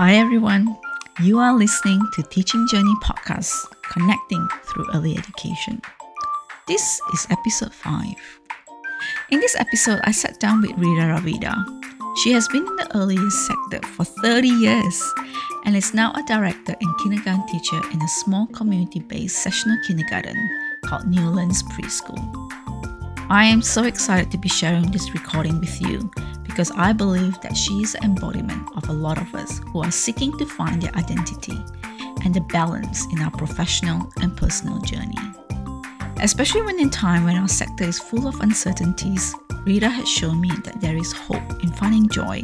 Hi, everyone. You are listening to Teaching Journey Podcast, connecting through early education. This is episode 5. In this episode, I sat down with Rita Ravida. She has been in the early years sector for 30 years and is now a director and kindergarten teacher in a small community based sessional kindergarten called Newlands Preschool. I am so excited to be sharing this recording with you because I believe that she is the embodiment of a lot of us who are seeking to find their identity and the balance in our professional and personal journey. Especially when in time when our sector is full of uncertainties, Rita has shown me that there is hope in finding joy,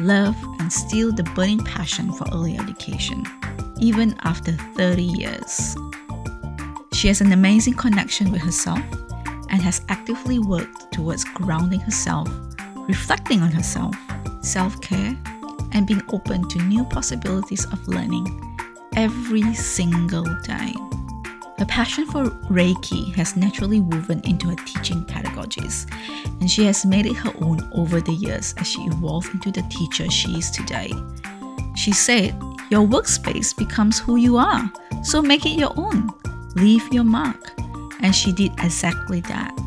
love, and still the burning passion for early education, even after 30 years. She has an amazing connection with herself and has actively worked towards grounding herself reflecting on herself, self care, and being open to new possibilities of learning every single day. Her passion for Reiki has naturally woven into her teaching pedagogies, and she has made it her own over the years as she evolved into the teacher she is today. She said, Your workspace becomes who you are, so make it your own. Leave your mark. And she did exactly that.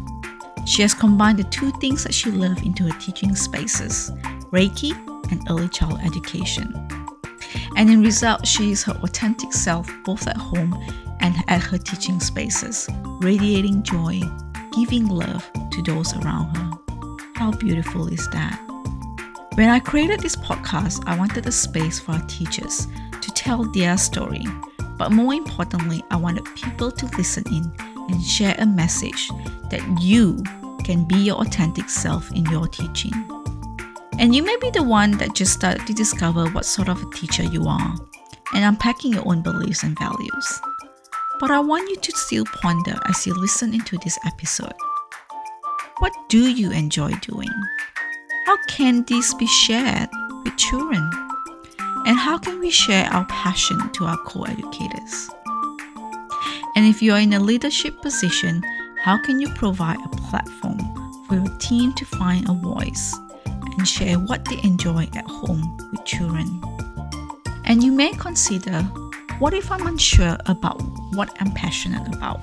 She has combined the two things that she loves into her teaching spaces Reiki and early child education. And in result, she is her authentic self both at home and at her teaching spaces, radiating joy, giving love to those around her. How beautiful is that? When I created this podcast, I wanted a space for our teachers to tell their story, but more importantly, I wanted people to listen in and share a message that you can be your authentic self in your teaching. And you may be the one that just started to discover what sort of a teacher you are and unpacking your own beliefs and values. But I want you to still ponder as you listen into this episode. What do you enjoy doing? How can this be shared with children? And how can we share our passion to our co educators? And if you are in a leadership position, how can you provide a platform for your team to find a voice and share what they enjoy at home with children? And you may consider what if I'm unsure about what I'm passionate about?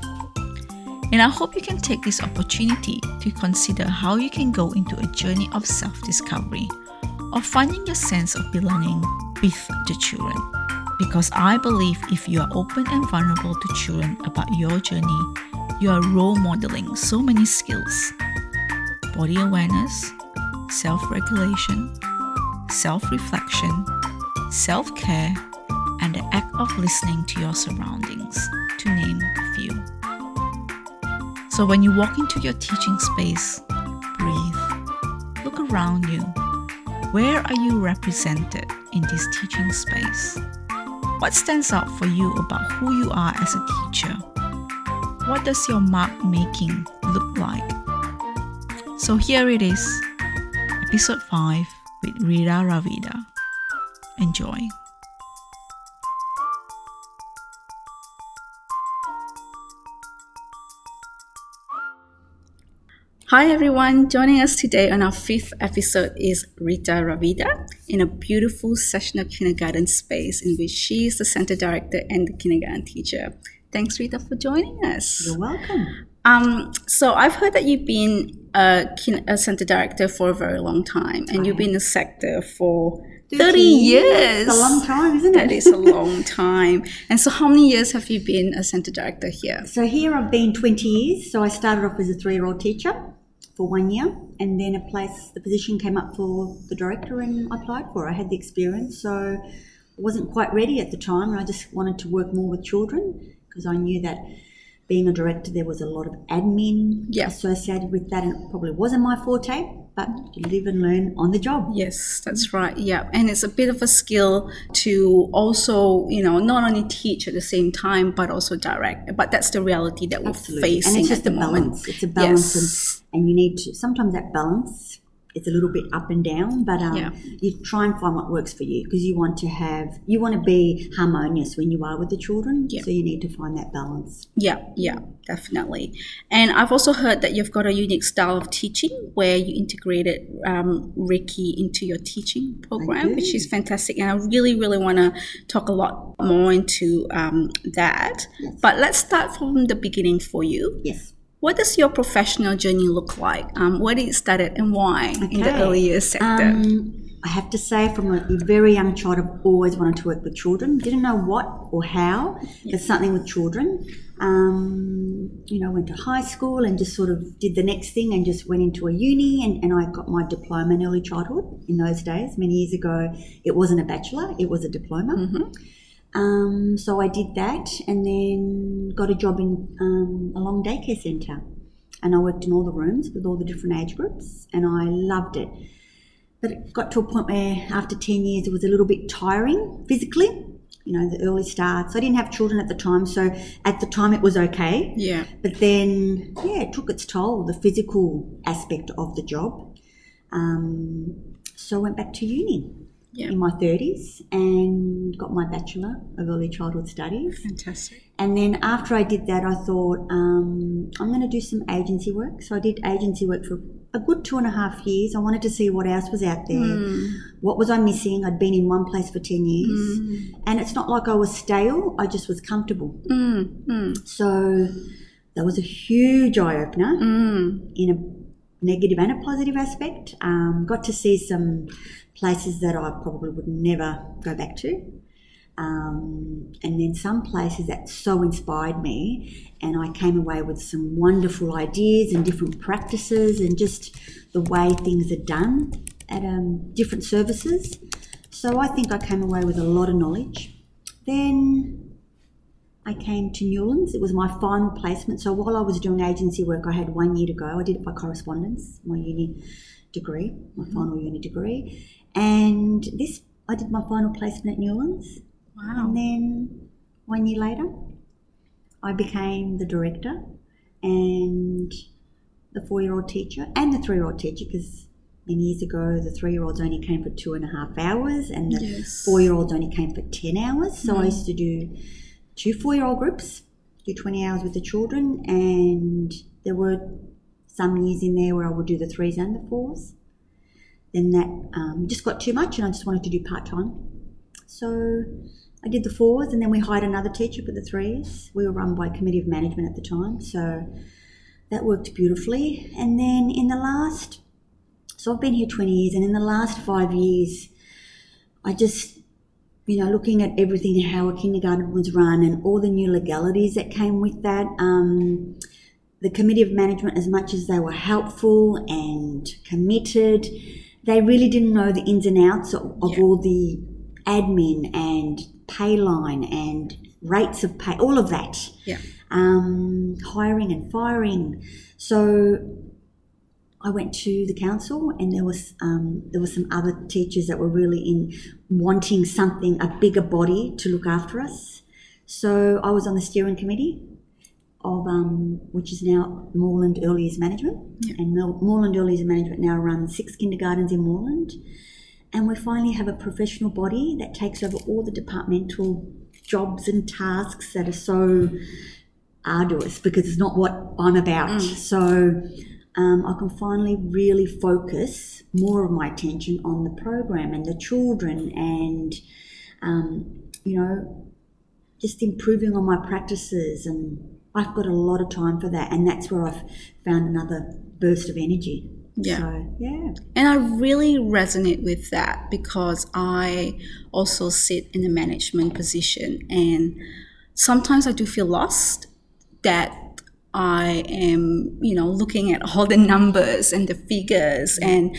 And I hope you can take this opportunity to consider how you can go into a journey of self discovery of finding your sense of belonging with the children. Because I believe if you are open and vulnerable to children about your journey, you are role modeling so many skills body awareness, self regulation, self reflection, self care, and the act of listening to your surroundings, to name a few. So when you walk into your teaching space, breathe, look around you. Where are you represented in this teaching space? What stands out for you about who you are as a teacher? What does your mark making look like? So here it is, episode 5 with Rita Ravida. Enjoy. Hi everyone, joining us today on our fifth episode is Rita Ravida in a beautiful sessional kindergarten space in which she is the center director and the kindergarten teacher. Thanks, Rita, for joining us. You're welcome. Um, so I've heard that you've been a, a center director for a very long time, and I you've been in the sector for 30 years. It's a long time, isn't it? That is a long time. And so, how many years have you been a center director here? So, here I've been 20 years. So, I started off as a three year old teacher for one year, and then a place, the position came up for the director, and I applied for it. I had the experience. So, I wasn't quite ready at the time, and I just wanted to work more with children because I knew that being a director, there was a lot of admin yeah. associated with that, and it probably wasn't my forte. But you live and learn on the job. Yes, that's right. Yeah, and it's a bit of a skill to also, you know, not only teach at the same time, but also direct. But that's the reality that we're Absolutely. facing and it's just at the a balance. moment. It's a balance, yes. and, and you need to. Sometimes that balance it's a little bit up and down, but um, Yeah. you try and find what works for you because you want to have you want to be harmonious when you are with the children. Yeah. So you need to find that balance. Yeah, yeah, definitely. And I've also heard that you've got a unique style of teaching where you integrated um, Reiki into your teaching program, which is fantastic. And I really, really want to talk a lot more into um, that. But let's start from the beginning for you. Yes. What does your professional journey look like? Um, where did it start and why in the Okay. early years sector? Um, I have to say, from a very young child, I've always wanted to work with children. Didn't know what or how, but something with children. Um, you know, went to high school and just sort of did the next thing and just went into a uni and, and I got my diploma in early childhood in those days. Many years ago, it wasn't a bachelor, it was a diploma. Um, so I did that and then got a job in um, a long daycare centre. And I worked in all the rooms with all the different age groups and I loved it. But it got to a point where after 10 years it was a little bit tiring physically, you know, the early starts. I didn't have children at the time, so at the time it was okay. yeah. But then, yeah, it took its toll, the physical aspect of the job. Um, so I went back to uni Yeah. in my 30s and got my Bachelor of Early Childhood Studies. Fantastic. And then after I did that, I thought, um, I'm going to do some agency work. So I did agency work for a good two and a half years. I wanted to see what else was out there. Hmm. What was I missing? I'd been in one place for 10 years. And it's not like I was stale, I just was comfortable. Mm, mm, So that was a huge eye opener mm. in a negative and a positive aspect. Um, got to see some places that I probably would never go back to. Um, and then some places that so inspired me, and I came away with some wonderful ideas and different practices, and just the way things are done at um, different services. So I think I came away with a lot of knowledge. Then I came to Newlands. It was my final placement. So while I was doing agency work, I had one year to go. I did it by correspondence, my uni degree, my final uni degree. And this, I did my final placement at Newlands. Wow. And then one year later, I became the director and the four year old teacher and the three year old teacher because many years ago the three year olds only came for two and a half hours and the Yes. four year olds only came for 10 hours. So I mm-hmm. used to do two four year old groups, do 20 hours with the children, and there were some years in there where I would do the threes and the fours. Then that um, just got too much and I just wanted to do part time. So I did the fours and then we hired another teacher for the threes. We were run by committee of management at the time, so that worked beautifully. And then in the last, so I've been here 20 years, and in the last five years, I just, you know, looking at everything, how a kindergarten was run and all the new legalities that came with that. Um, the committee of management, as much as they were helpful and committed, they really didn't know the ins and outs of, of Yeah. all the admin and pay line and rates of pay, all of that Yeah. um, hiring and firing. So I went to the council, and there was um, there were some other teachers that were really in wanting something a bigger body to look after us. So I was on the steering committee of um, which is now Moreland Early Years Management, Yeah. and Moreland Early Years Management now runs six kindergartens in Moreland, and we finally have a professional body that takes over all the departmental jobs and tasks that are so arduous because it's not what I'm about. So um, I can finally really focus more of my attention on the program and the children and, um, you know, just improving on my practices. And I've got a lot of time for that. And that's where I've found another burst of energy. Yeah. So, yeah. And I really resonate with that because I also sit in a management position and sometimes I do feel lost that I am, you know, looking at all the numbers and the figures and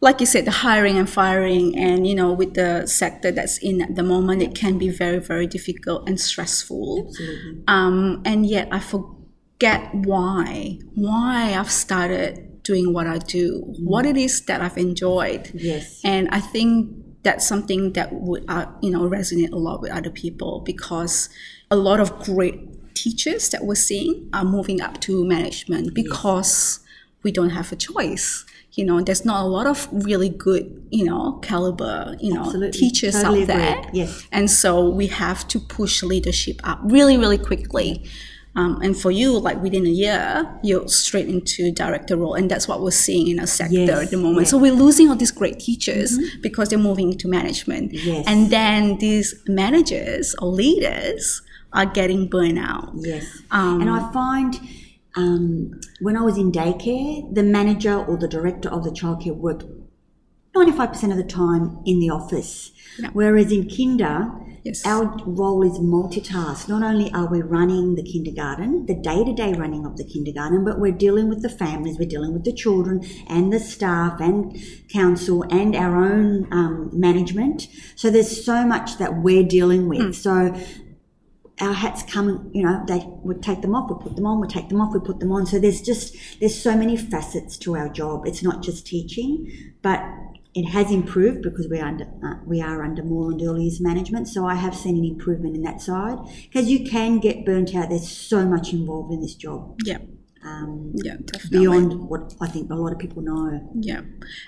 like you said, the hiring and firing and, you know, with the sector that's in at the moment, it can be very, very difficult and stressful. Absolutely. Um, and yet I forget why, why I've started doing what I do, what it is that I've enjoyed. Yes. And I think that's something that would, uh, you know, resonate a lot with other people because a lot of great teachers that we're seeing are moving up to management because we don't have a choice. You know, there's not a lot of really good, you know, caliber, you know, Absolutely. teachers Totally out there. agree. Yes. And so we have to push leadership up really, really quickly. Um, and for you, like within a year, you're straight into director role, and that's what we're seeing in our sector Yes, at the moment. yes. So we're losing all these great teachers because they're moving into management, Yes. and then these managers or leaders are getting burnout. Yes. Um, and I find um, when I was in daycare, the manager or the director of the childcare worked 95% of the time in the office. Yeah. Whereas in kinder, Yes. our role is multitask. Not only are we running the kindergarten, the day to day running of the kindergarten, but we're dealing with the families, we're dealing with the children and the staff and council and our own um, management. So there's so much that we're dealing with. So our hats come, you know, they would take them off, we put them on, we take them off, we put them on. So there's just there's so many facets to our job. It's not just teaching, but it has improved because we are under uh, we are under Moreland early years management. So I have seen an improvement in that side because you can get burnt out. There's so much involved in this job Yeah, um, yeah, definitely. beyond what I think a lot of people know. Yeah.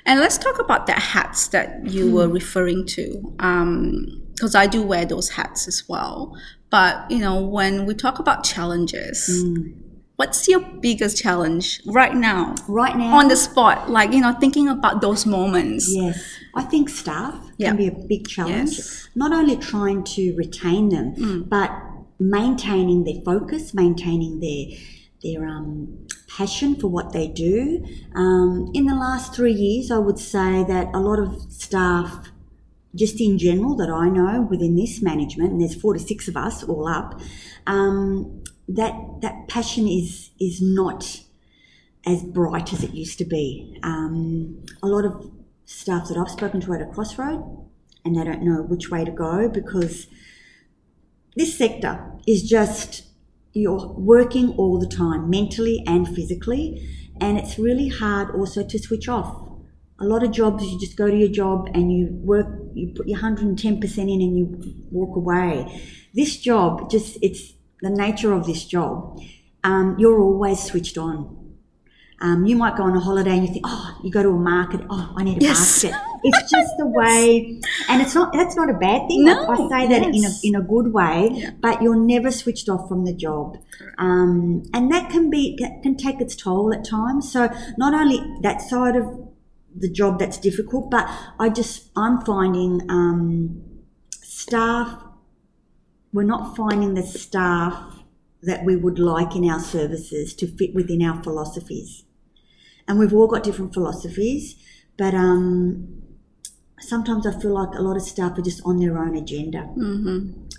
And let's talk about the hats that you were referring to. Because I do wear those hats as well. But, you know, when we talk about challenges, what's your biggest challenge right now? Right now, On the spot, like, you know, thinking about those moments. Yes, I think staff Yeah. can be a big challenge. Yes. Not only trying to retain them, but maintaining their focus, maintaining their their um, passion for what they do. Um, in the last three years, I would say that a lot of staff, just in general, that I know within this management, and there's four to six of us all up, um, that that passion is is not as bright as it used to be. Um, a lot of staff that I've spoken to at a crossroad, and they don't know which way to go because this sector is just you're working all the time, mentally and physically, and it's really hard also to switch off. A lot of jobs, you just go to your job and you work, you put your 110% in and you walk away. This job, just it's the nature of this job. Um, you're always switched on. Um, you might go on a holiday and you think, oh, you go to a market, oh, I need a Yes. basket. It's just the way, and it's not. That's not a bad thing. No, I, say that in a in a good way, Yeah. but you're never switched off from the job, um, and that can be can take its toll at times. So not only that side of the job that's difficult, but I just I'm finding um, staff. We're not finding the staff that we would like in our services to fit within our philosophies, and we've all got different philosophies, but um, sometimes I feel like a lot of staff are just on their own agenda.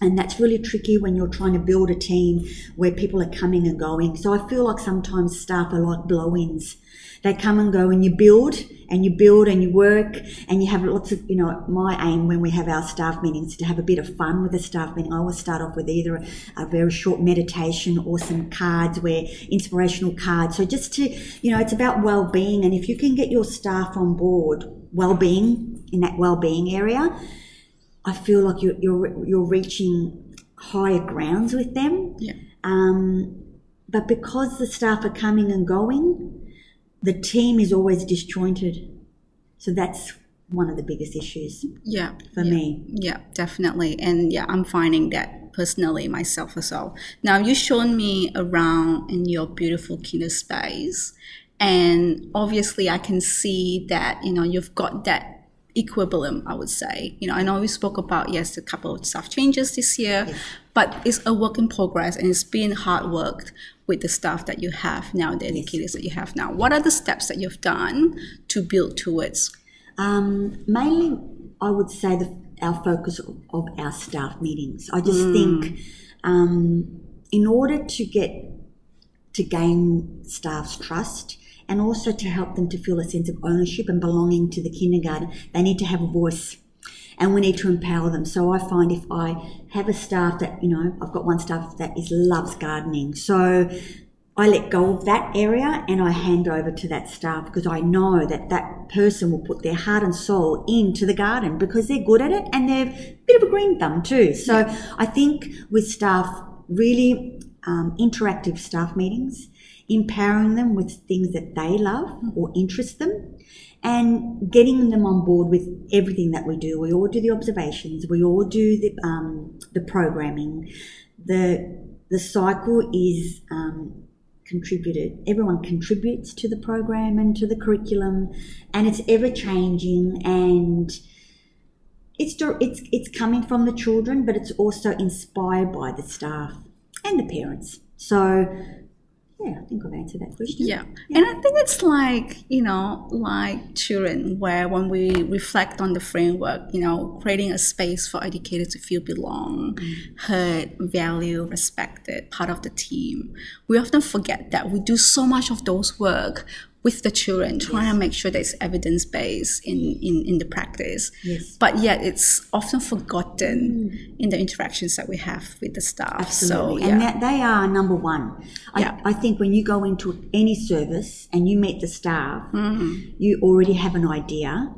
And that's really tricky when you're trying to build a team where people are coming and going. So I feel like sometimes staff are like blow ins. They come and go, and you build and you build and you work and you have lots of, you know, my aim when we have our staff meetings is to have a bit of fun with the staff meeting. I always start off with either a, a very short meditation or some cards where inspirational cards. So just to, you know, it's about well being. And if you can get your staff on board, well being in that well being area, I feel like you're you're you're reaching higher grounds with them. Yeah. Um, but because the staff are coming and going, the team is always disjointed. So that's one of the biggest issues Yeah. for yeah. me. Yeah, definitely. And yeah, I'm finding that personally myself as well. Now, you've shown me around in your beautiful kinder space, and obviously, I can see that, you know, you've got that equilibrium, I would say. You know, I know we spoke about, yes, a couple of staff changes this year, but it's a work in progress and it's been hard worked with the staff that you have now, the educators that you have now. What are the steps that you've done to build towards? Um, mainly, I would say the, our focus of, of our staff meetings. I just think um, in order to get to gain staff's trust and also to help them to feel a sense of ownership and belonging to the kindergarten, they need to have a voice and we need to empower them. So I find if I have a staff that, you know, I've got one staff that is loves gardening. So I let go of that area and I hand over to that staff because I know that that person will put their heart and soul into the garden because they're good at it and they're a bit of a green thumb too. So I think with staff, really um, interactive staff meetings, empowering them with things that they love or interest them, and getting them on board with everything that we do. We all do the observations, we all do the, um, the programming. The, the cycle is um, contributed. Everyone contributes to the program and to the curriculum, and it's ever changing and it's it's it's coming from the children, but it's also inspired by the staff and the parents. So yeah, I think I've answered that question. Yeah. yeah. And I think it's like, you know, like children, where when we reflect on the framework, you know, creating a space for educators to feel belong, mm. heard, valued, respected, part of the team. We often forget that we do so much of those work with the children, trying yes. to make sure there's evidence based in, in, in the practice. Yes. But yet it's often forgotten mm. in the interactions that we have with the staff. Absolutely. So, yeah. And that they are number one. I, yeah. I think when you go into any service and you meet the staff, mm-hmm. you already have an idea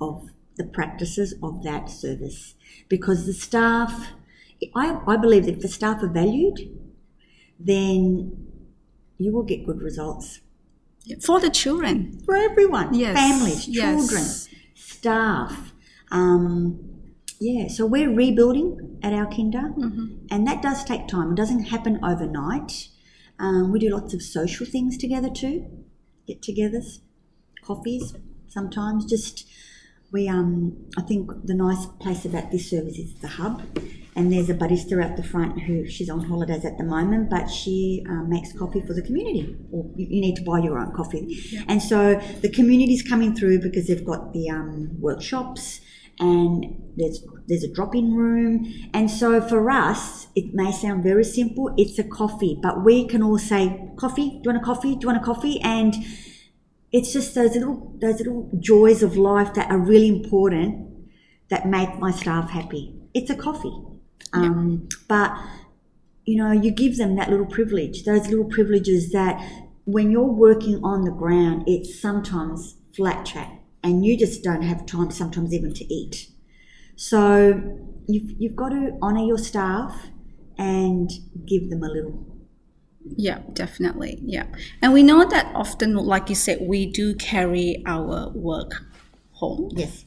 of the practices of that service. Because the staff, I, I believe that if the staff are valued, then you will get good results for the children, for everyone, yes. families, children, yes. staff. Um, yeah, so we're rebuilding at our kinder, mm-hmm. and that does take time. It doesn't happen overnight. Um, we do lots of social things together too, get-togethers, coffees, sometimes. Just we um, I think the nice place about this service is the hub, and there's a barista out the front who she's on holidays at the moment, but she um, makes coffee for the community. Or you, you need to buy your own coffee, yeah. and so the community's coming through because they've got the um, workshops and there's there's a drop-in room. And so for us it may sound very simple it's a coffee but we can all say coffee do you want a coffee? Do you want a coffee? And it's just those little those little joys of life that are really important that make my staff happy. It's a coffee um, But you know, you give them that little privilege, those little privileges that when you're working on the ground, it's sometimes flat track and you just don't have time sometimes even to eat. So you've you've got to honour your staff and give them a little yeah, definitely. Yeah. And we know that often, like you said, we do carry our work home. Yes.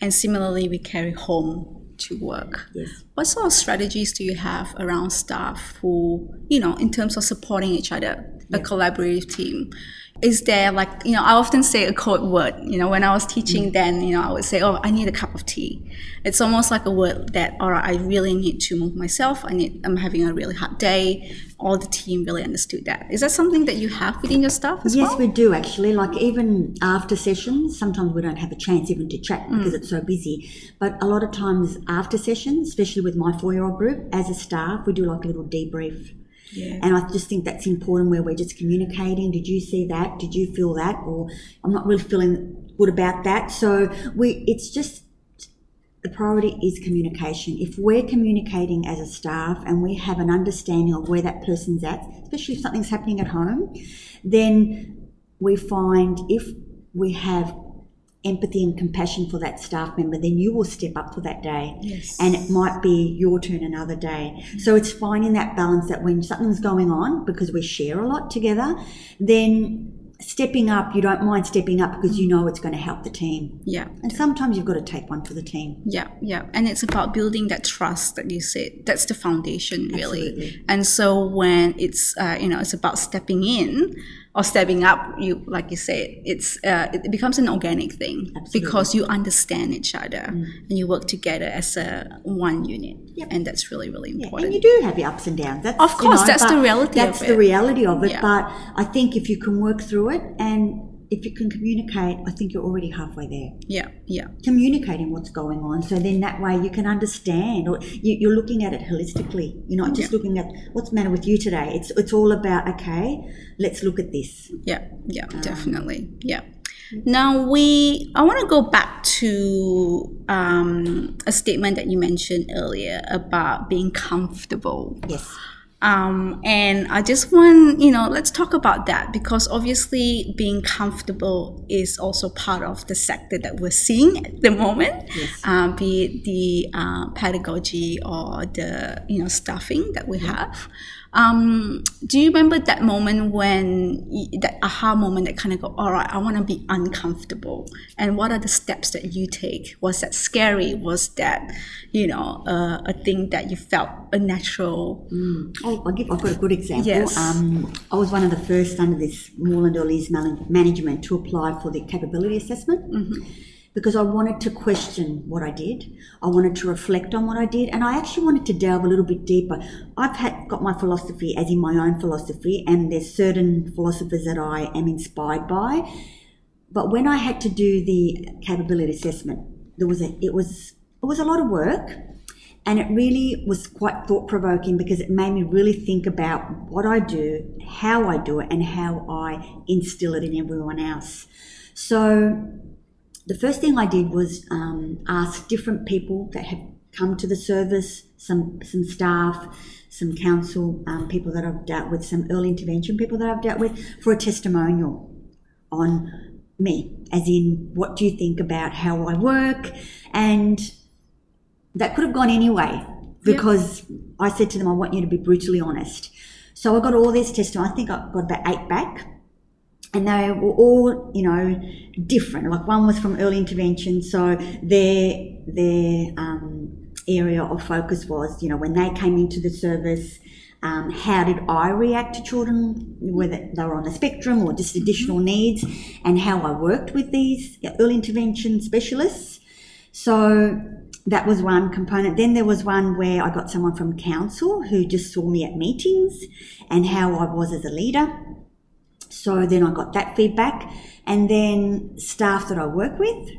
And similarly, we carry home to work. Yes. What sort of strategies do you have around staff who, you know, in terms of supporting each other, a collaborative team? Is there like, you know, I often say a code word. You know, when I was teaching mm. then, you know, I would say, oh, I need a cup of tea. It's almost like a word that, all right, I really need to move myself. I need, I'm having a really hard day. All the team really understood that. Is that something that you have within your staff as yes, well? we do actually. Like even after sessions, sometimes we don't have a chance even to chat because mm. it's so busy. But a lot of times after sessions, especially with my four-year-old group, as a staff, we do like a little debrief And I just think that's important where we're just communicating. Did you see that? Did you feel that? Or I'm not really feeling good about that. So we, it's just the priority is communication. If we're communicating as a staff and we have an understanding of where that person's at, especially if something's happening at home, then we find if we have empathy and compassion for that staff member, then you will step up for that day. Yes. And it might be your turn another day. Mm-hmm. So it's finding that balance that when something's going on, because we share a lot together, then stepping up, you don't mind stepping up because you know it's going to help the team. Yeah. And sometimes you've got to take one for the team. Yeah, yeah. And it's about building that trust that you said. That's the foundation, really. Absolutely. And so when it's, uh, you know, it's about stepping in, or stepping up, you like you said, it's uh, it becomes an organic thing Absolutely. because you understand each other Mm. and you work together as a one unit, Yep. and that's really really Yeah, important. and you do have your ups and downs. That's, Of you course, know, that's the reality of That's it. the reality of it. Yeah. But I think if you can work through it and if you can communicate, I think you're already halfway there. yeah, yeah, Communicating what's going on, so then that way you can understand, or you, you're looking at it holistically. You're not just Yeah. looking at what's the matter with you today. It's it's all about okay, let's look at this. yeah, yeah, definitely, yeah. Now we, I want to go back to um, a statement that you mentioned earlier about being comfortable. Yes. Um, and I just want, you know, let's talk about that because obviously being comfortable is also part of the sector that we're seeing at the moment, Yes. uh, be it the uh, pedagogy or the, you know, staffing that we have. Um, do you remember that moment when you, that aha moment that kind of go, all right, I want to be uncomfortable, and what are the steps that you take? Was that scary? Was that, you know, uh, a thing that you felt a natural? Mm. Oh, I'll give. I've got a good example. Yes. Um, I was one of the first under this Moreland Early's management to apply for the capability assessment. Mm-hmm because I wanted to question what I did. I wanted to reflect on what I did, and I actually wanted to delve a little bit deeper. I've had, got my philosophy as in my own philosophy, and there's certain philosophers that I am inspired by. But when I had to do the capability assessment, there was a, it was it was a lot of work, and it really was quite thought provoking because it made me really think about what I do, how I do it, and how I instill it in everyone else. So the first thing I did was um, ask different people that had come to the service, some some staff, some council um, people that I've dealt with, some early intervention people that I've dealt with, for a testimonial on me, as in what do you think about how I work, and that could have gone anyway because yep. I said to them, I want you to be brutally honest. So I got all these testimonials. I think I got about eight back and they were all, you know, different. Like one was from early intervention, so their their um, area of focus was, you know, when they came into the service, um, how did I react to children, whether they were on the spectrum or just additional mm-hmm. needs, and how I worked with these early intervention specialists. So that was one component. Then there was one where I got someone from council who just saw me at meetings and how I was as a leader so then I got that feedback. And then staff that I work with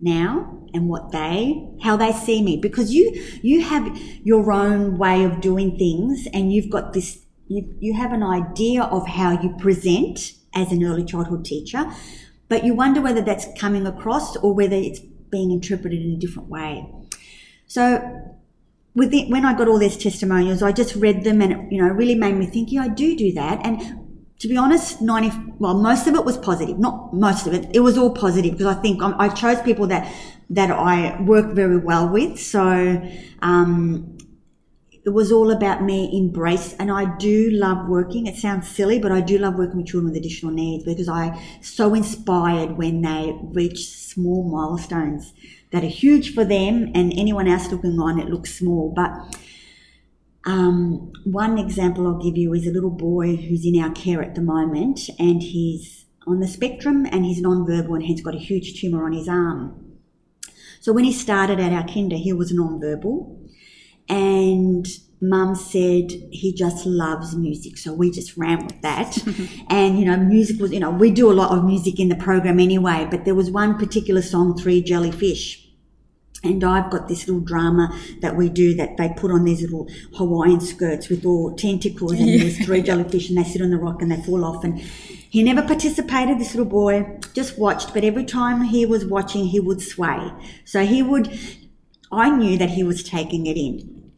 now and what they, how they see me. Because you, you have your own way of doing things and you've got this, you, you have an idea of how you present as an early childhood teacher, but you wonder whether that's coming across or whether it's being interpreted in a different way. So it, when I got all these testimonials, I just read them and it, you know, really made me think, yeah, I do do that. And to be honest, 90, well, most of it was positive. Not most of it. It was all positive because I think I chose people that, that I work very well with. So, um, it was all about me embrace and I do love working. It sounds silly, but I do love working with children with additional needs because I so inspired when they reach small milestones that are huge for them and anyone else looking on it looks small. But um, one example I'll give you is a little boy who's in our care at the moment, and he's on the spectrum and he's non-verbal and he's got a huge tumour on his arm. So when he started at our kinder, he was non-verbal, and Mum said he just loves music, so we just ran with that. and you know, music was you know we do a lot of music in the program anyway, but there was one particular song, Three Jellyfish and I've got this little drama that we do that they put on these little Hawaiian skirts with all tentacles and yeah. there's three jellyfish and they sit on the rock and they fall off. And he never participated, this little boy, just watched, but every time he was watching, he would sway. So he would, I knew that he was taking it in.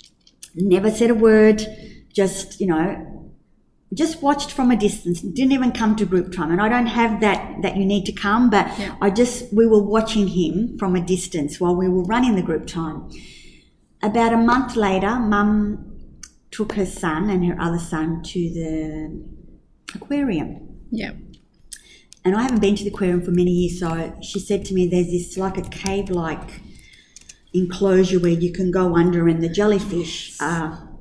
Never said a word, just, you know, just watched from a distance didn't even come to group time. And i don't have that that you need to come but yeah. i just we were watching him from a distance while we were running the group time. About a month later mum took her son and her other son to the aquarium. Yeah. And i haven't been to the aquarium for many years so she said to me there's this like a cave like enclosure where you can go under and the jellyfish are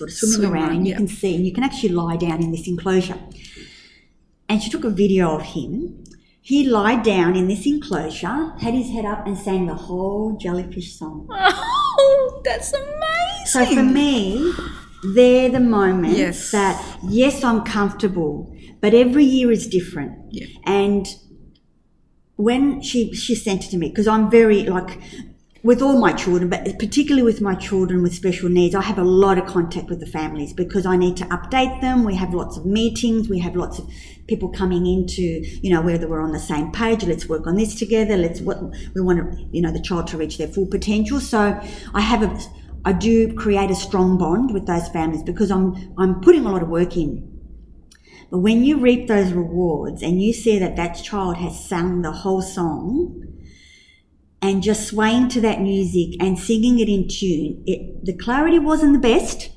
sort of swimming Swim around, and you yeah. can see, and you can actually lie down in this enclosure. And she took a video of him. He lied down in this enclosure, had his head up, and sang the whole jellyfish song. Oh, that's amazing! So for me, they're the moments yes. that yes, I'm comfortable, but every year is different. Yeah. And when she she sent it to me because I'm very like with all my children, but particularly with my children with special needs, I have a lot of contact with the families because I need to update them. We have lots of meetings. We have lots of people coming into, you know, whether we're on the same page, let's work on this together. Let's what we want to, you know, the child to reach their full potential. So I have a, I do create a strong bond with those families because I'm, I'm putting a lot of work in. But when you reap those rewards and you see that that child has sung the whole song, and just swaying to that music and singing it in tune. It, the clarity wasn't the best,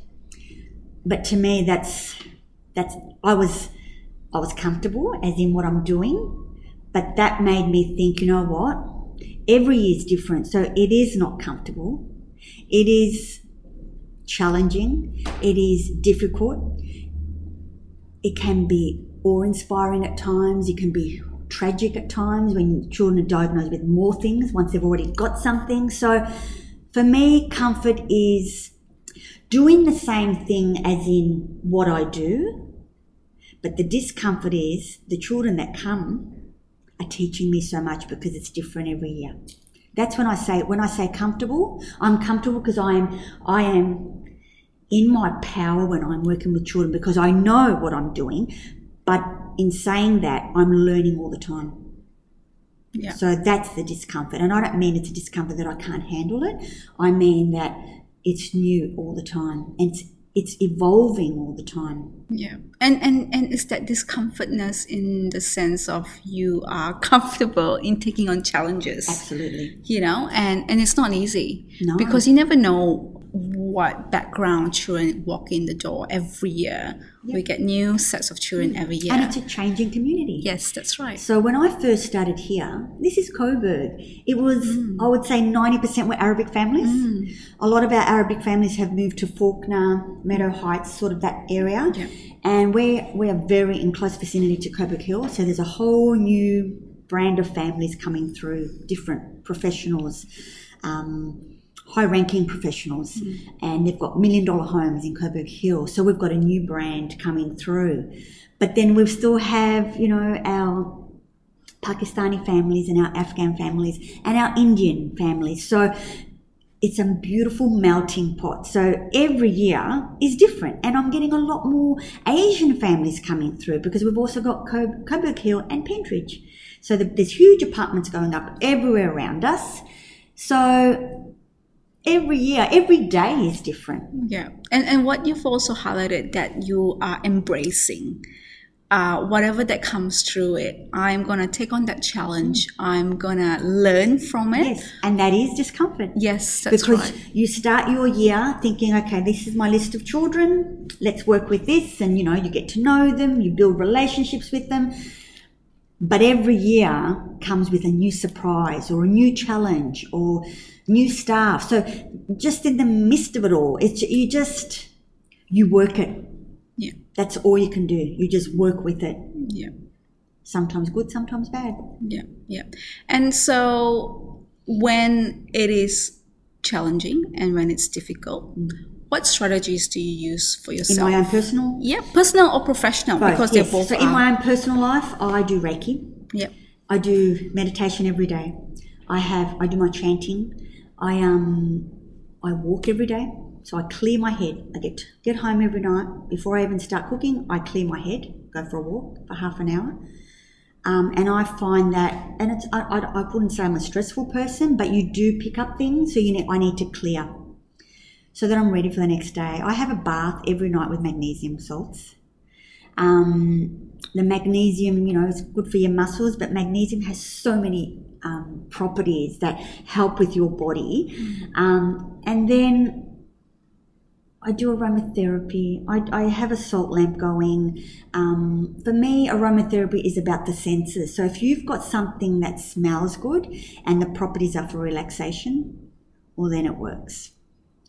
but to me, that's that's I was I was comfortable as in what I'm doing, but that made me think. You know what? Every year is different, so it is not comfortable. It is challenging. It is difficult. It can be awe-inspiring at times. It can be tragic at times when children are diagnosed with more things once they've already got something. So, for me, comfort is doing the same thing as in what I do, but the discomfort is the children that come are teaching me so much because it's different every year. That's when I say when I say comfortable, I'm comfortable because I am I am in my power when I'm working with children because I know what I'm doing, but in saying that, I'm learning all the time. Yeah. So that's the discomfort. And I don't mean it's a discomfort that I can't handle it. I mean that it's new all the time and it's, it's evolving all the time. Yeah. And, and and is that discomfortness in the sense of you are comfortable in taking on challenges. Absolutely. You know, and, and it's not easy. No. Because you never know what background children walk in the door every year. We get new sets of children hmm. every year. And it's a changing community. yes, that's right. So when I first started here, this is Coburg. It was, hmm. I would say, 90% were Arabic families. Hmm. A lot of our Arabic families have moved to Fawkner, Meadow Heights, sort of that area. Yeah. And we're, we're very in close vicinity to Coburg Hill. So there's a whole new brand of families coming through, different professionals. Um, high ranking professionals mm. and they've got million dollar homes in Coburg Hill. So we've got a new brand coming through. But then we still have, you know, our Pakistani families and our Afghan families and our Indian families. So it's a beautiful melting pot. So every year is different. And I'm getting a lot more Asian families coming through because we've also got Co- Coburg Hill and Pentridge. So the, there's huge apartments going up everywhere around us. So every year, every day is different. Yeah, and and what you've also highlighted that you are embracing uh, whatever that comes through it. I'm gonna take on that challenge. I'm gonna learn from it. Yes. And that is discomfort. Yes, that's because right. you start your year thinking, okay, this is my list of children. Let's work with this, and you know, you get to know them, you build relationships with them. But every year comes with a new surprise or a new challenge or new staff. So just in the midst of it all, it's you just you work it. Yeah, That's all you can do. You just work with it. yeah. Sometimes good, sometimes bad. Yeah, yeah. And so when it is challenging and when it's difficult, what strategies do you use for yourself? In my own personal yeah, personal or professional both, because yes. they're both So in my own personal life, I do Reiki. yeah, I do meditation every day. I have I do my chanting. I um I walk every day. So I clear my head. I get get home every night before I even start cooking. I clear my head, go for a walk for half an hour, um, and I find that, and it's I, I, I wouldn't say I'm a stressful person, but you do pick up things. So you need I need to clear, so that I'm ready for the next day. I have a bath every night with magnesium salts. Um, the magnesium, you know, is good for your muscles, but magnesium has so many um, properties that help with your body. Um, and then I do aromatherapy. I, I have a salt lamp going. Um, for me, aromatherapy is about the senses. So if you've got something that smells good and the properties are for relaxation, well, then it works.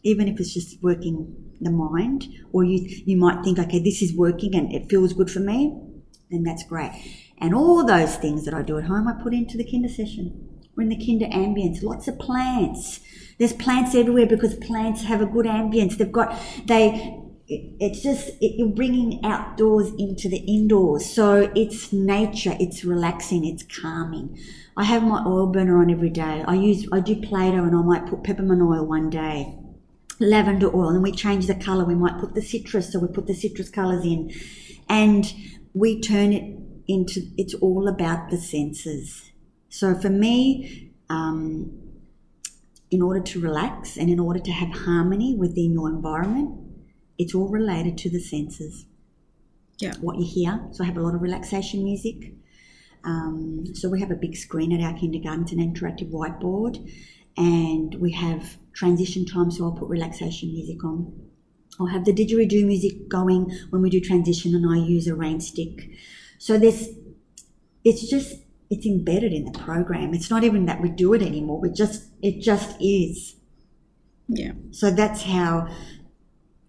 Even if it's just working the mind, or you you might think, okay, this is working and it feels good for me, then that's great. And all those things that I do at home, I put into the kinder session. We're in the kinder ambience, lots of plants. There's plants everywhere because plants have a good ambience. They've got, they, it- it's just, it, you're bringing outdoors into the indoors. So it's nature, it's relaxing, it's calming. I have my oil burner on every day. I use, I do Play-Doh and I might put peppermint oil one day lavender oil and we change the color we might put the citrus so we put the citrus colors in. And we turn it into it's all about the senses. So for me um, in order to relax and in order to have harmony within your environment it's all related to the senses. Yeah, what you hear. So i have a lot of relaxation music. Um, so we have a big screen at our kindergarten it's an interactive whiteboard and we have transition time so i'll put relaxation music on I'll have the didgeridoo music going when we do transition, and I use a rain stick. So there's, it's just it's embedded in the program. It's not even that we do it anymore. We just it just is. Yeah. So that's how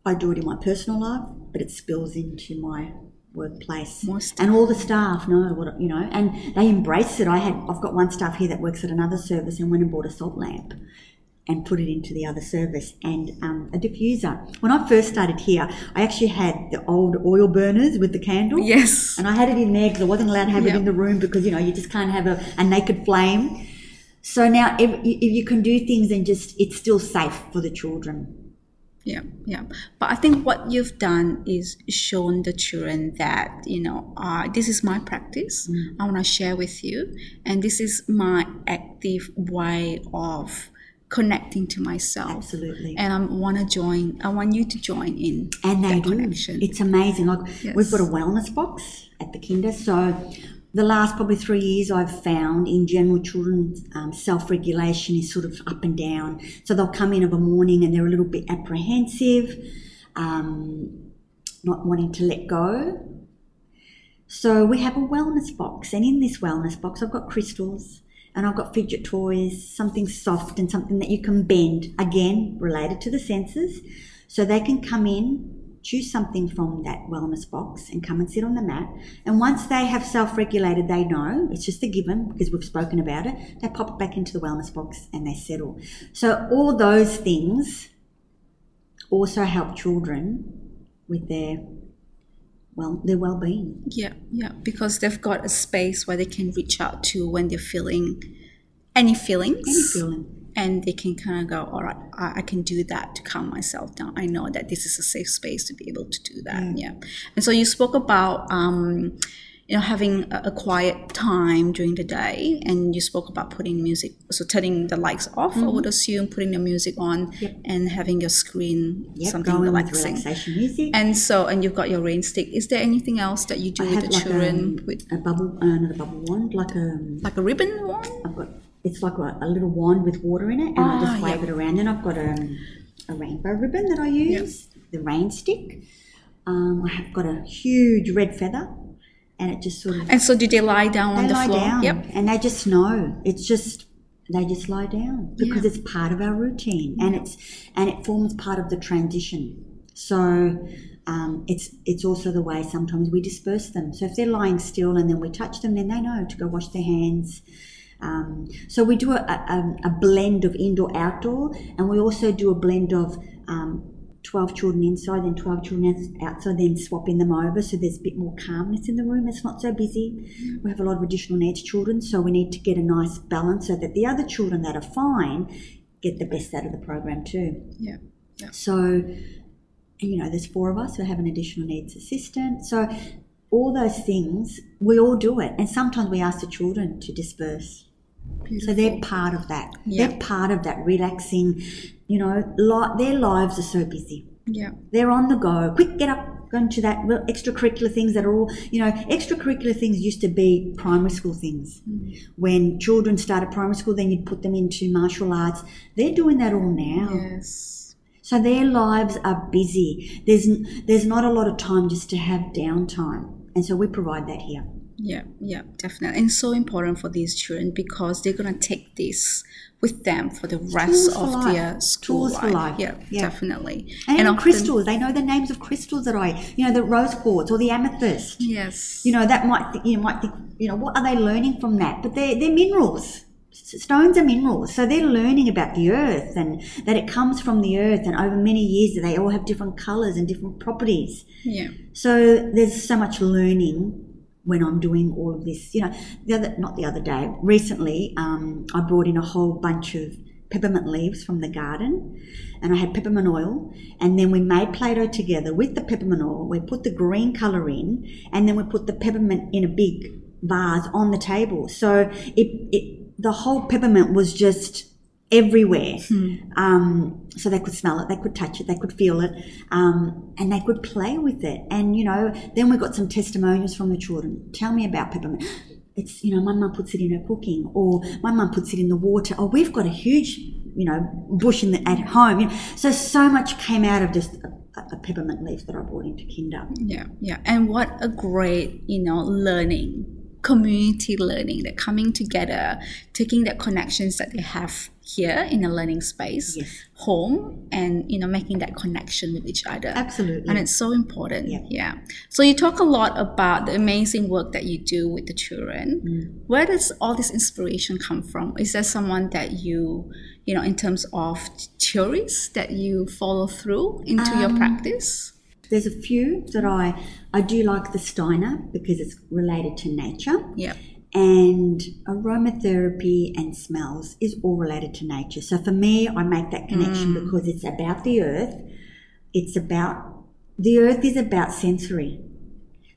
I do it in my personal life, but it spills into my workplace. Most- and all the staff know what you know, and they embrace it. I had I've got one staff here that works at another service and went and bought a salt lamp and put it into the other service and um, a diffuser. When I first started here, I actually had the old oil burners with the candle. Yes. And I had it in there because I wasn't allowed to have Yeah. it in the room because you know you just can't have a, a naked flame. So now if, if you can do things and just it's still safe for the children. Yeah, yeah. But I think what you've done is shown the children that, you know, uh, this is my practice. I want to share with you. And this is my active way of connecting to myself. Absolutely. And I want to join, I want you to join in And they that do. connection. It's amazing. Like Yes. we've got a wellness box at the kinder. So the last probably three years I've found in general children's um, self-regulation is sort of up and down. So they'll come in of a morning and they're a little bit apprehensive, um, not wanting to let go. So we have a wellness box, and in this wellness box, I've got crystals and I've got fidget toys, something soft and something that you can bend, again, related to the senses. So they can come in, choose something from that wellness box, and come and sit on the mat. And once they have self regulated, they know it's just a given because we've spoken about it. They pop back into the wellness box and they settle. So all those things also help children with their well their well-being Yeah, yeah, because they've got a space where they can reach out to when they're feeling any feelings. any feeling And they can kind of go, all right, I, I can do that to calm myself down. I know that this is a safe space to be able to do that. Yeah. And so you spoke about, um, you know, having a, a quiet time during the day, and you spoke about putting music, so turning the lights off. I would assume putting the music on Mm-hmm. Yep. and having your screen yep, something relaxing. relaxation music And so, and you've got your rain stick. Is there anything else that you do I with the like children a, with a bubble uh, not a bubble wand like a like a ribbon one? I've got it's like a, a little wand with water in it, and I Ah, just wave yep. it around. and I've got um, a rainbow ribbon that I use, the rain stick. Um, I have got a huge red feather, and it just sort of And so, do they lie down on they the lie floor? down, Yep. and they just know it's just they just lie down because Yeah. it's part of our routine, and it's and it forms part of the transition. So. Um, it's it's also the way sometimes we disperse them. So if they're lying still and then we touch them, then they know to go wash their hands. Um, so we do a, a, a blend of indoor outdoor, and we also do a blend of um, 12 children inside and 12 children outside, then swapping them over so there's a bit more calmness in the room. It's not so busy. We have a lot of additional needs children, so we need to get a nice balance so that the other children that are fine get the best out of the program too. Yeah. So, you know, there's four of us who have an additional needs assistant. So, all those things, we all do it. And sometimes we ask the children to disperse. So they're part of that. Yeah. They're part of that relaxing, you know, li- their lives are so busy. Yeah. They're on the go. Quick, get up, go into that well, extracurricular things that are all, you know, extracurricular things used to be primary school things. Mm. When children started primary school, then you'd put them into martial arts. They're doing that all now. Yes. So their lives are busy. There's n- there's not a lot of time just to have downtime, and so we provide that here. Yeah, yeah, definitely. And so important for these children because they're gonna take this with them for the rest Tools of life. their school for life. Yeah, Yeah. definitely. And, even often- crystals, they know the names of crystals that I, you know, the rose quartz or the amethyst. Yes. You know, that might th- you might think, you know, what are they learning from that? But they're they're minerals. Stones are minerals, so they're learning about the earth and that it comes from the earth, and over many years they all have different colors and different properties. yeah. So there's so much learning when I'm doing all of this. You know, the other not the other day, recently, um, I brought in a whole bunch of peppermint leaves from the garden, and I had peppermint oil, and then we made Play-Doh together with the peppermint oil. We put the green color in, and then we put the peppermint in a big vase on the table. So it it the whole peppermint was just everywhere. Um, so they could smell it, they could touch it, they could feel it, um, and they could play with it. And you know, then we got some testimonials from the children. Tell me about peppermint. It's you know, my mum puts it in her cooking, or my mum puts it in the water. Oh, we've got a huge you know bush in the, at home. You know, so so much came out of just a, a peppermint leaf that I brought into Kinder. Yeah, yeah. And what a great, you know, learning, community learning, that coming together, taking the connections that they have here in a learning space, Yes. home, and you know, making that connection with each other. Absolutely. And it's so important. Yeah. yeah. So you talk a lot about the amazing work that you do with the children. Mm. Where does all this inspiration come from? Is there someone that you, you know, in terms of theories that you follow through into Um, your practice? There's a few that I I do like the Steiner because it's related to nature. Yeah. And aromatherapy and smells is all related to nature. So for me, I make that connection mm. because it's about the earth. It's about the earth is about sensory.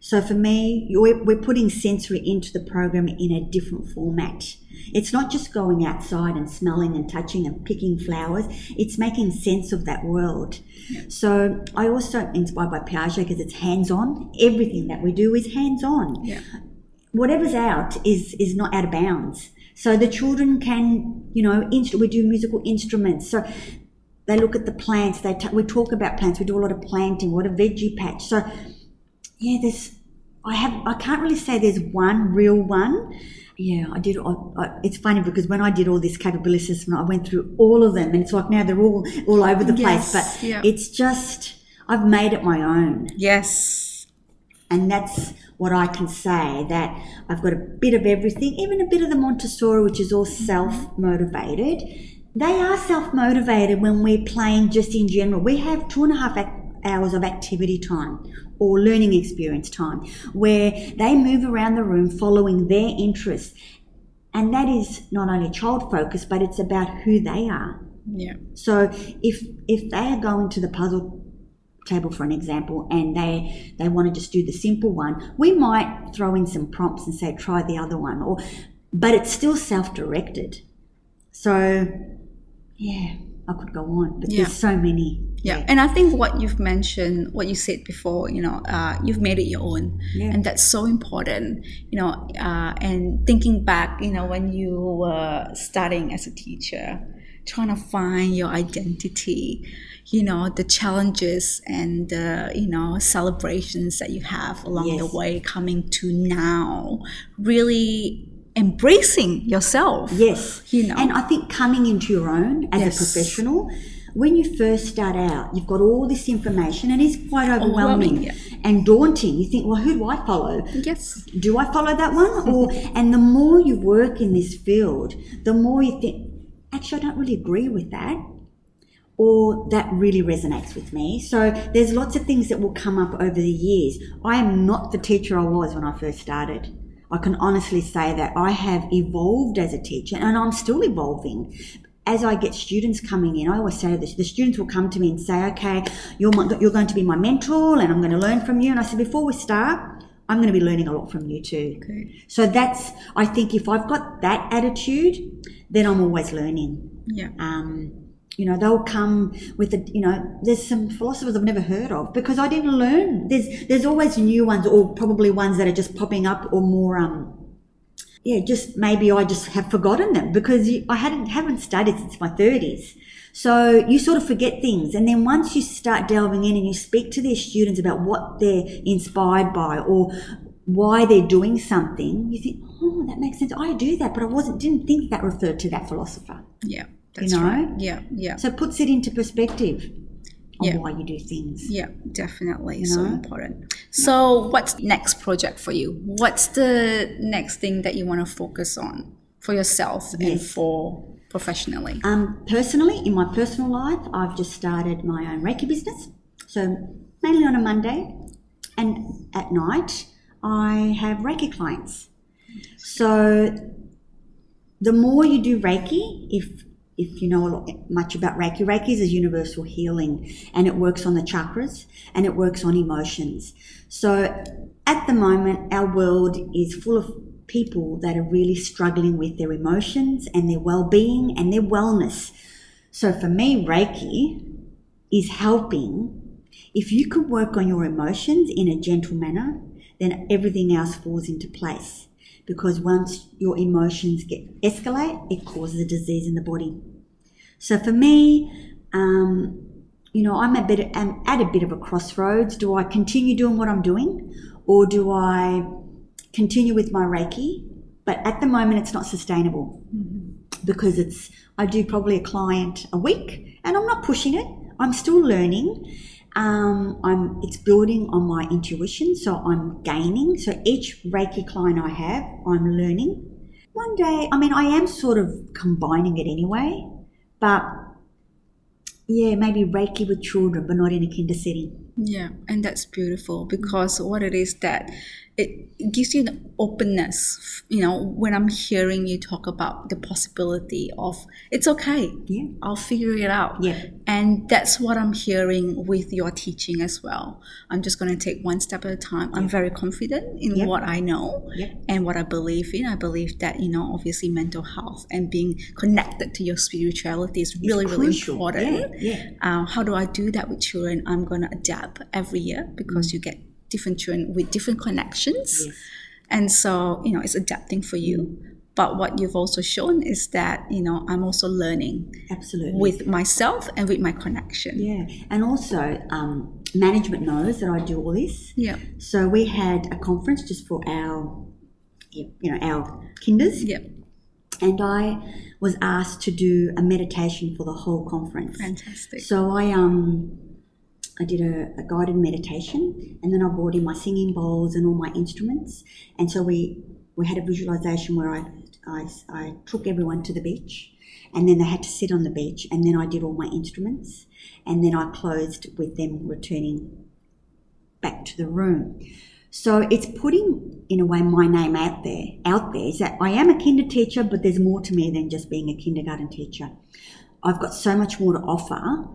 So for me, we're, putting sensory into the program in a different format. It's not just going outside and smelling and touching and picking flowers. It's making sense of that world. So I also inspired by Piaget because it's hands-on. Everything that we do is hands-on Yeah. Whatever's out is is not out of bounds. So the children can, you know, inst- we do musical instruments. So they look at the plants. They t- we talk about plants. We do a lot of planting. What a veggie patch. So yeah, there's. I have. I can't really say there's one real one. Yeah, I did. I, I, it's funny because when I did all this capability assessment, I went through all of them, and it's like now they're all all over the Yes, place. But yeah. it's just I've made it my own. Yes. And that's what I can say that I've got a bit of everything, even a bit of the Montessori, which is all mm-hmm. self motivated. They are self motivated when we're playing just in general. We have two and a half ac- hours of activity time or learning experience time where they move around the room following their interests. And that is not only child focused, but it's about who they are. Yeah. So if if they are going to the puzzle table for an example and they they want to just do the simple one, we might throw in some prompts and say try the other one or but it's still self-directed. So yeah, I could go on, but Yeah. there's so many. Yeah. And I think what you've mentioned, what you said before, you know, uh, you've made it your own. Yeah. And that's so important, you know, uh, and thinking back, you know, when you were starting as a teacher, trying to find your identity, you know, the challenges and the, you know, celebrations that you have along Yes. the way coming to now, really embracing yourself. Yes. You know. And I think coming into your own as Yes. a professional, when you first start out, you've got all this information and it's quite overwhelming Overwhelming, yeah. and daunting. You think, well, who do I follow? Yes. do I follow that one? Or and the more you work in this field, the more you think, actually, I don't really agree with that, or that really resonates with me. So there's lots of things that will come up over the years. I am not the teacher I was when I first started. I can honestly say that I have evolved as a teacher, and I'm still evolving. As I get students coming in, I always say this: the students will come to me and say, "Okay, you're my, you're going to be my mentor, and I'm going to learn from you." And I said, before we start, I'm going to be learning a lot from you too. Okay. So that's, I think if I've got that attitude, then I'm always learning. Yeah. Um, you know, they'll come with a, you know, there's some philosophers I've never heard of because I didn't learn. There's, there's always new ones or probably ones that are just popping up or more, um, yeah, just maybe I just have forgotten them because I hadn't, haven't studied since my thirties. So you sort of forget things. And then once you start delving in and you speak to their students about what they're inspired by or why they're doing something, you think, oh, that makes sense. I do that, but I wasn't, didn't think that referred to that philosopher. Yeah. That's know? right. Yeah. Yeah. So it puts it into perspective on Yeah. why you do things. Yeah, definitely. So know? important. So, what's next project for you? What's the next thing that you want to focus on for yourself and for professionally? Um, personally, in my personal life, I've just started my own Reiki business. So mainly on a Monday, and at night I have Reiki clients. So the more you do Reiki, if if you know a lot, much about Reiki, Reiki is a universal healing, and it works on the chakras and it works on emotions. So at the moment, our world is full of people that are really struggling with their emotions and their well-being and their wellness. So for me, Reiki is helping. If you can work on your emotions in a gentle manner, then everything else falls into place. Because once your emotions get escalate, it causes a disease in the body. So for me, um, you know, I'm a bit, I'm at a bit of a crossroads. Do I continue doing what I'm doing, or do I continue with my Reiki? But at the moment, it's not sustainable because it's I do probably a client a week, and I'm not pushing it. I'm still learning. Um, I'm it's building on my intuition, so I'm gaining. So each Reiki client I have, I'm learning. One day, I mean, I am sort of combining it anyway, but yeah, maybe Reiki with children, but not in a kinder setting. Yeah, and that's beautiful because what it is that it gives you the openness. You know, when I'm hearing you talk about the possibility of it's okay, Yeah. I'll figure it out. Yeah. And that's what I'm hearing with your teaching as well. I'm just going to take one step at a time. I'm very confident in Yep. what I know Yep. and what I believe in. I believe that, you know, obviously mental health and being connected to your spirituality is really, really crucial. important. Yeah, yeah. Uh, how do I do that with children? I'm going to adapt every year because you get different children with different connections. Yes. And so, you know, it's adapting for you. But what you've also shown is that, you know, I'm also learning Absolutely. with myself and with my connection. yeah, and also um, management knows that I do all this. Yeah. So we had a conference just for our, you know, our kinders, Yeah. and I was asked to do a meditation for the whole conference. Fantastic. So I um I did a, a guided meditation and then I brought in my singing bowls and all my instruments. And so we we had a visualization where I I, I took everyone to the beach and then they had to sit on the beach and then I did all my instruments and then I closed with them returning back to the room. So it's putting, in a way, my name out there. Out there is that I am a kinder teacher, but there's more to me than just being a kindergarten teacher. I've got so much more to offer,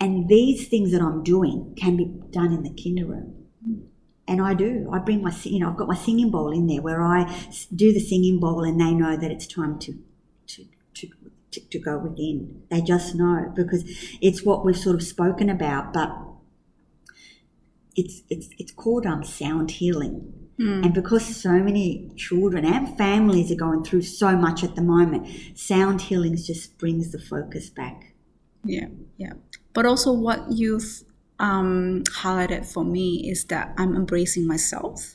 and these things that I'm doing can be done in the kinder room. And I do. I bring my, you know, I've got my singing bowl in there where I do the singing bowl, and they know that it's time to, to, to, to, to go within. They just know because it's what we've sort of spoken about, but it's it's it's called um sound healing. And because so many children and families are going through so much at the moment, sound healing just brings the focus back. Yeah, yeah. But also, what you've um, highlighted for me is that I'm embracing myself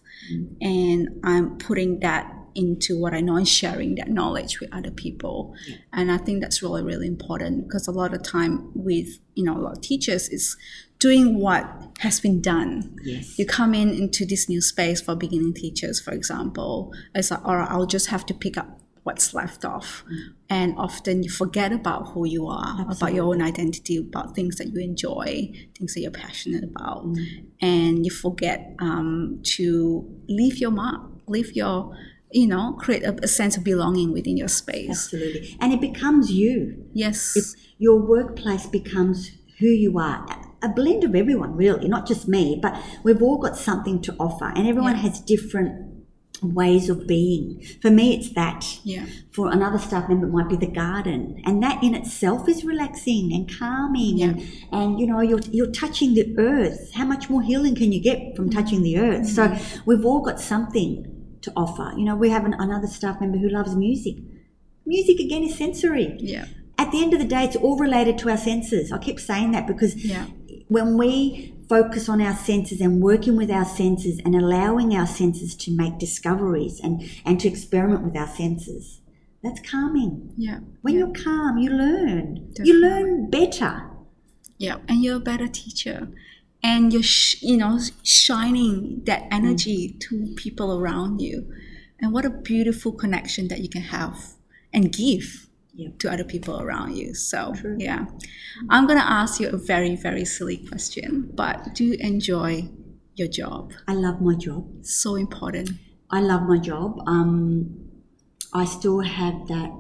and I'm putting that into what I know and sharing that knowledge with other people. And I think that's really, really important because a lot of time with, you know, a lot of teachers is doing what has been done. Yes. You come in into this new space for beginning teachers, for example, it's like, all right, I'll just have to pick up what's left off. And often you forget about who you are, about your own identity, about things that you enjoy, things that you're passionate about. And you forget um, to leave your mark, leave your, you know, create a, a sense of belonging within your space. Absolutely. And it becomes you. Yes. Your workplace becomes who you are. A blend of everyone, really, not just me, but we've all got something to offer, and everyone has different ways of being. For me, it's that. yeah. For another staff member, it might be the garden, and that in itself is relaxing and calming, and, and you know you're you're touching the earth. How much more healing can you get from mm-hmm. touching the earth? So mm-hmm. we've all got something to offer. You know, we have an, another staff member who loves music. Music again is sensory. Yeah. At the end of the day, it's all related to our senses. I keep saying that because Yeah. when we focus on our senses and working with our senses and allowing our senses to make discoveries and, and to experiment with our senses, that's calming. Yeah. When you're calm, you learn. You learn better. Yeah, and you're a better teacher, and you're sh- you know shining that energy mm. to people around you, and what a beautiful connection that you can have and give Yeah. to other people around you. So True. yeah, I'm gonna ask you a very very silly question, but do you enjoy your job? I love my job. So important. I love my job. Um, I still have that.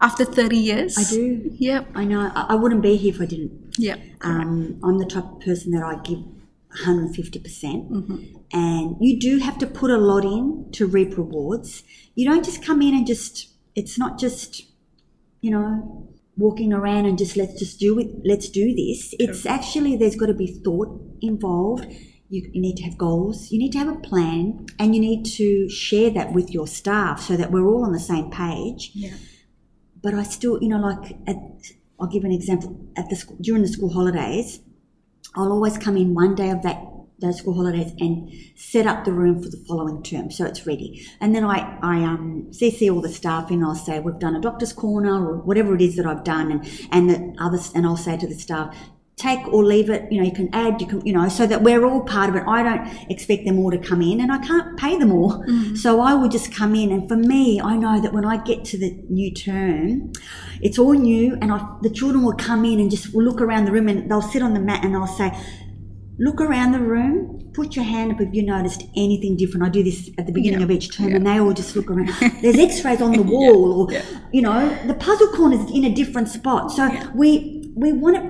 After 30 years, I do. Yep. I know I, I wouldn't be here if I didn't. Yep. Um, I'm the type of person that I give 150%. percent And you do have to put a lot in to reap rewards. You don't just come in and just, it's not just, you know, walking around and just let's just do it, let's do this. It's actually, there's got to be thought involved. You, you need to have goals, you need to have a plan, and you need to share that with your staff so that we're all on the same page yeah. but I still, you know, like at, I'll give an example. At the school, during the school holidays, I'll always come in one day of that those school holidays and set up the room for the following term so it's ready. And then I, I um, CC all the staff in. I'll say we've done a doctor's corner or whatever it is that I've done, and and the others, and I'll say to the staff, take or leave it. You know, you can add, you can, you know, so that we're all part of it. I don't expect them all to come in, and I can't pay them all. So I will just come in, and for me, I know that when I get to the new term, it's all new, and I, the children will come in and just will look around the room, and they'll sit on the mat, and they'll say. Look around the room. Put your hand up if you noticed anything different. I do this at the beginning Yeah. of each term, and they all just look around. There's X-rays on the wall, or Yeah. you know, the puzzle corner's in a different spot. So Yeah. we we want to,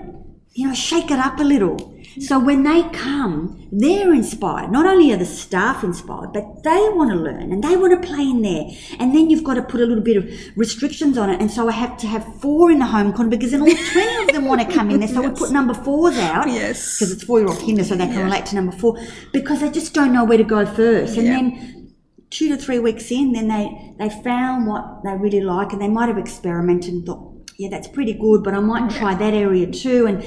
you know, shake it up a little. So when they come, they're inspired. Not only are the staff inspired, but they want to learn and they want to play in there. And then you've got to put a little bit of restrictions on it. And so I have to have four in the home corner because then all 20 of them want to come in there. So we put number fours out Yes. because it's four-year-old kinder, so they can relate to number four because they just don't know where to go first. And Yeah. then two to three weeks in, then they they found what they really like, and they might have experimented and thought, yeah, that's pretty good, but I might try that area too, and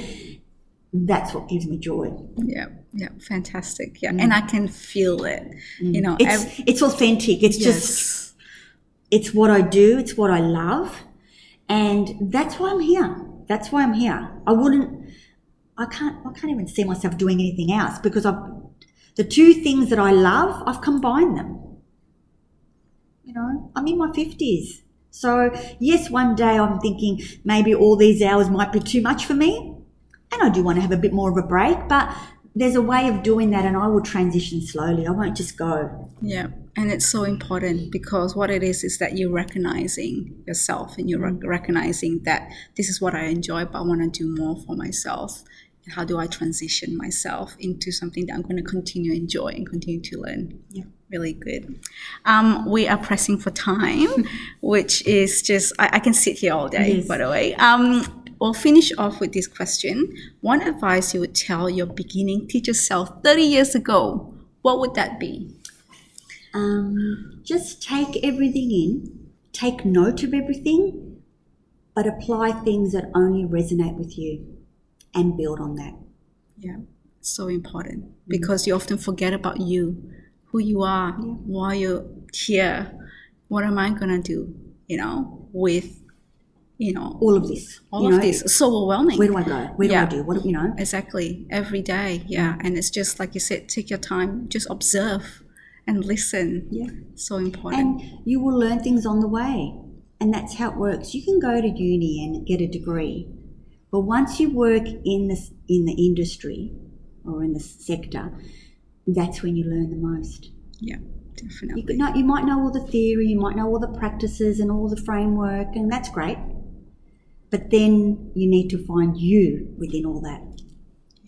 that's what gives me joy. Yeah, yeah, fantastic. Yeah, and I can feel it. You know, Mm. It's ev- it's authentic. It's just it's what I do. It's what I love, and that's why I'm here. That's why I'm here. I wouldn't. I can't. I can't even see myself doing anything else because I've the two things that I love. I've combined them. You know, I'm in my fifties. So yes, one day I'm thinking maybe all these hours might be too much for me, and I do want to have a bit more of a break. But there's a way of doing that, and I will transition slowly. I won't just go. yeah, and it's so important because what it is is that you're recognizing yourself and you're rec- recognizing that this is what I enjoy, but I want to do more for myself. And how do I transition myself into something that I'm going to continue enjoy and continue to learn? Yeah. Really good. Um, we are pressing for time, which is just, I, I can sit here all day, Yes. by the way. Um, we'll finish off with this question. One advice you would tell your beginning teacher self 30 years ago, what would that be? Um, just take everything in, take note of everything, but apply things that only resonate with you and build on that. Yeah, so important because you often forget about you, who you are, why you're here. What am I gonna do? You know, with you know All of this. all of know, this. So overwhelming. Where do I go? Where Yeah. do I do? What, do you know? Exactly. Every day. Yeah. And it's just like you said, take your time, just observe and listen. Yeah. So important. And you will learn things on the way. And that's how it works. You can go to uni and get a degree, but once you work in the, in the industry or in the sector, that's when you learn the most. yeah, definitely. You, could know, you might know all the theory, you might know all the practices and all the framework, and that's great. But then you need to find you within all that.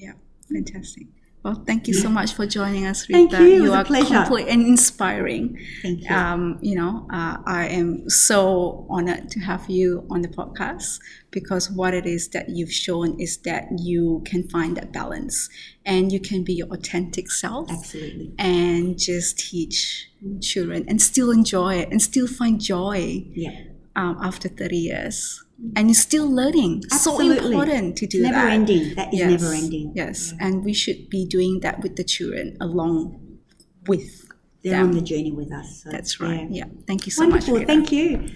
Yeah. Fantastic. Well, thank you so much for joining us, Rita. Thank you. It was a are pleasure. complete and inspiring. Thank you. Um, you know, uh, I am so honored to have you on the podcast because what it is that you've shown is that you can find that balance and you can be your authentic self. Absolutely. and just teach children and still enjoy it and still find joy Yeah. um, after 30 years. And you're still learning. Absolutely. So important to do never that. ending. That is Yes. never ending. Yes. And we should be doing that with the children along with They're them. on the journey with us. so, That's right. yeah. Yeah. Thank you so Wonderful. much. Rita. Thank you.